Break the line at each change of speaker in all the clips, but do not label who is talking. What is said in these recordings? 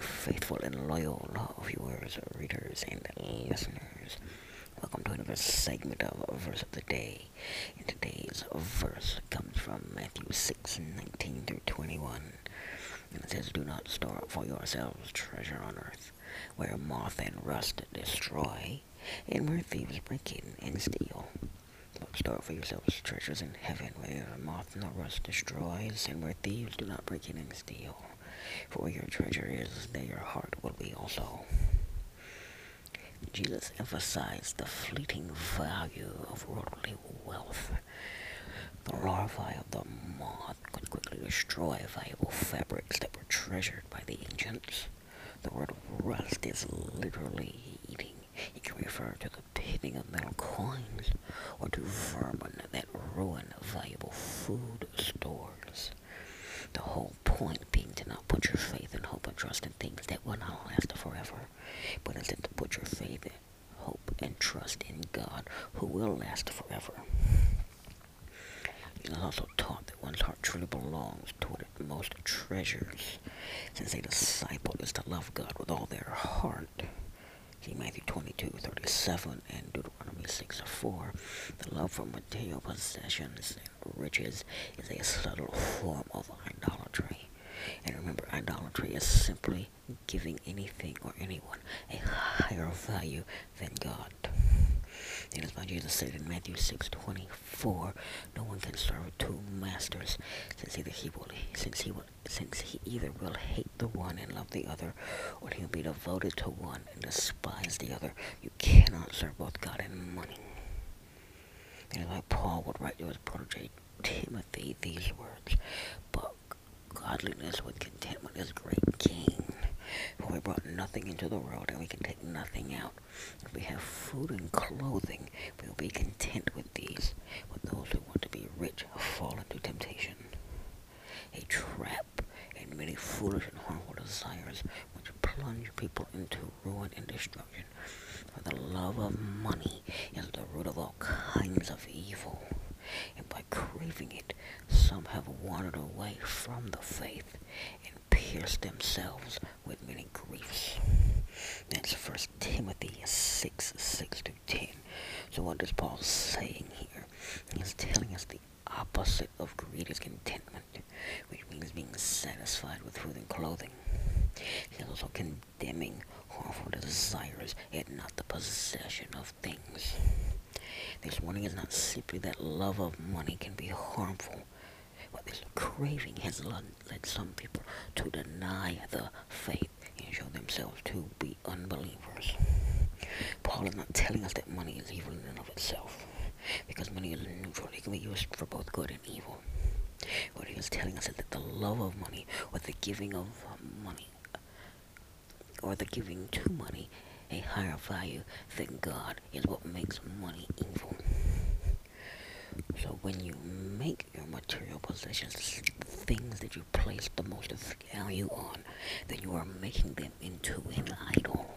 faithful and loyal viewers, readers, and listeners. Welcome to another segment of Verse of the Day. And today's verse comes from Matthew 6 19 through 21. And it says, Do not store up for yourselves treasure on earth, where moth and rust destroy, and where thieves break in and steal. But store up for yourselves treasures in heaven, where moth nor rust destroys, and where thieves do not break in and steal. For your treasure is, there your heart will be also. Jesus emphasized the fleeting value of worldly wealth. The larvae of the moth could quickly destroy valuable fabrics that were treasured by the ancients. The word rust is literally eating. It can refer to the pitting of metal coins or to vermin that ruin valuable food stores. The whole point being to not put your faith and hope and trust in things that will not last forever, but instead to put your faith, hope, and trust in God who will last forever. It is also taught that one's heart truly belongs to what it most treasures, since a disciple is to love God with all their heart. See Matthew 22, 37 and Deuteronomy 6, 4. The love for material possessions and riches is a subtle form of idolatry. And remember, idolatry is simply giving anything or anyone a higher value than God. It is why Jesus said in Matthew 6:24, "No one can serve two masters, since either he will, since he will, since he either will hate the one and love the other, or he will be devoted to one and despise the other. You cannot serve both God and money." It is why Paul would write to his protege Timothy these words, "But godliness with contentment is great gain." For we brought nothing into the world, and we can take nothing out. If we have food and clothing, we will be content with these. But those who want to be rich fall into temptation, a trap, and many foolish and harmful desires which plunge people into ruin and destruction. For the love of money is the root of all kinds of evil. And by craving it, some have wandered away from the faith and pierced themselves with many griefs. That's First Timothy 6, 6 to 10. So what is Saying here? Telling us the opposite of greed is contentment, which means being satisfied with food and clothing. He's also condemning harmful desires and not the possession of things. This warning is not simply that love of money can be harmful, but this craving has led some people to deny the faith and show themselves to be unbelievers. Paul is not telling us that money is evil in and of itself, because money is neutral. It can be used for both good and evil. What he is telling us is that the love of money, or the giving of uh, money, or the giving to money a higher value than God is what makes money evil. So when you make your material possessions things that you place the most value on, then you are making them into an idol.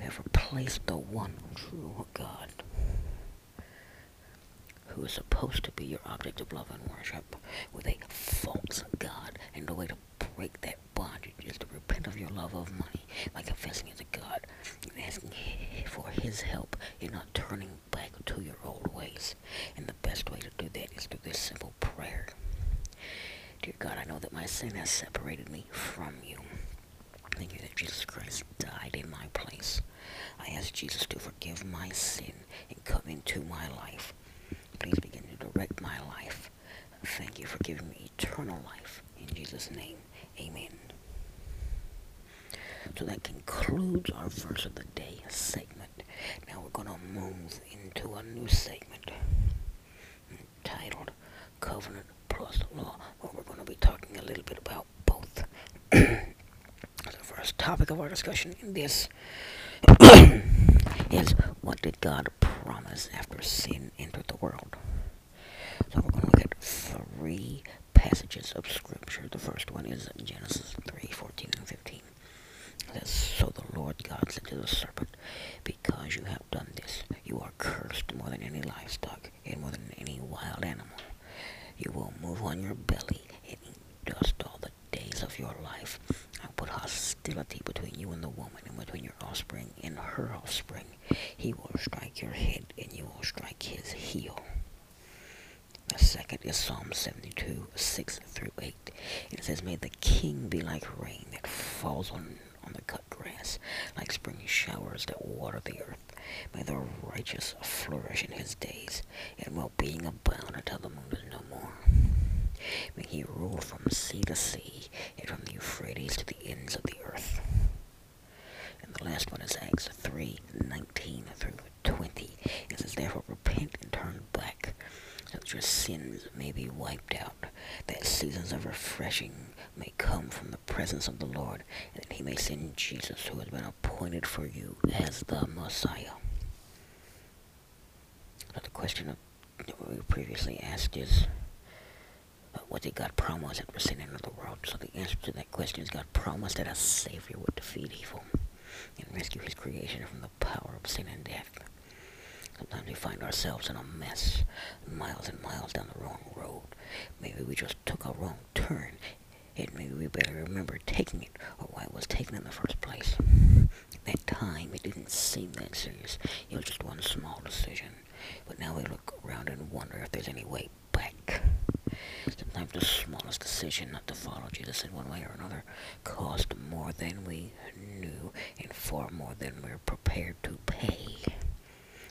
You have replaced the one true God, who is supposed to be your object of love and worship, with a false God. And the way to break that bondage is to repent of your love of money by confessing it to God and asking for His help in not turning back to your old ways. And the best way to do that is through this simple prayer. Dear God, I know that my sin has separated me from you. Thank you that Jesus Christ died in my place. I ask Jesus to forgive my sin and come into my life. Please begin to direct my life. Thank you for giving me eternal life. In Jesus' name, amen. So that concludes our verse of the day segment. Now we're going to move into a new segment titled Covenant Plus Law, where we're going to be talking a little bit about both. topic of our discussion in this is what did God promise after sin entered the world? So we're going to look at three passages of Scripture. The first one is Genesis 3 14 and 15. Says, So the Lord God said to the serpent, Because you have done this, you are cursed more than any livestock and more than any wild animal. You will move on your belly and eat dust all the days of your life. I put hostility between you and the woman, and between your offspring and her offspring. He will strike your head, and you will strike his heel. The second is Psalm 72, 6 through 8. It says, May the king be like rain that falls on, on the cut grass, like spring showers that water the earth. May the righteous flourish in his days, and well-being abound until the moon is no more. May he rule from sea to sea, and from the Euphrates to the ends of the earth. Last one is Acts 3, 19 through 20. It says, Therefore repent and turn back, that your sins may be wiped out, that seasons of refreshing may come from the presence of the Lord, and that he may send Jesus, who has been appointed for you as the Messiah. But the question that we previously asked is, uh, what did God promise at the sin of the world? So the answer to that question is God promised that a Savior would defeat evil and rescue his creation from the power of sin and death. Sometimes we find ourselves in a mess, miles and miles down the wrong road. Maybe we just took a wrong turn, and maybe we better remember taking it or why it was taken in the first place. At that time, it didn't seem that serious. It was just one small decision. But now we look around and wonder if there's any way back. Sometimes the smallest decision not to follow Jesus in one way or another cost more than we far more than we're prepared to pay.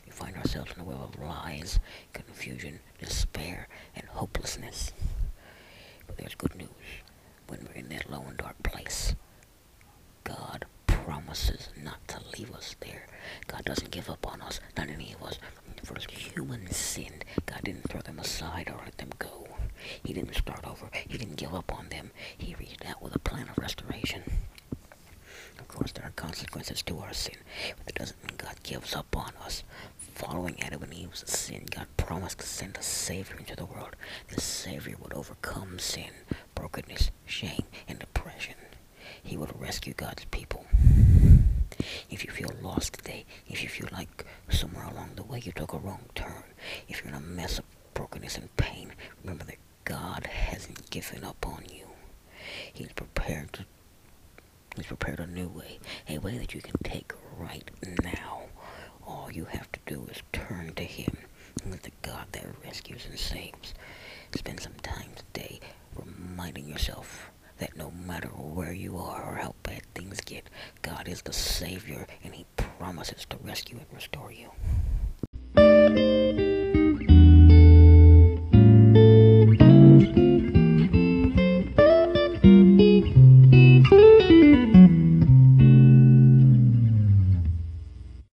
We find ourselves in a web of lies, confusion, despair, and hopelessness. But there's good news. When we're in that low and dark place, God promises not to leave us there. God doesn't give up on us, not any of us. For First humans sinned. God didn't throw them aside or let them go. He didn't start over. He didn't give up on them. He reached out with a plan of restoration. Of course, there consequences to our sin, but that doesn't mean God gives up on us. Following Adam and Eve's sin, God promised to send a Savior into the world. The Savior would overcome sin, brokenness, shame, and depression. He would rescue God's people. If you feel lost today, if you feel like somewhere along the way you took a wrong turn, if you're in a mess of brokenness and pain, remember that God hasn't given up on you. He's prepared to Prepared a new way, a way that you can take right now. All you have to do is turn to Him, with the God that rescues and saves. Spend some time today reminding yourself that no matter where you are or how bad things get, God is the Savior and He promises to rescue and restore you.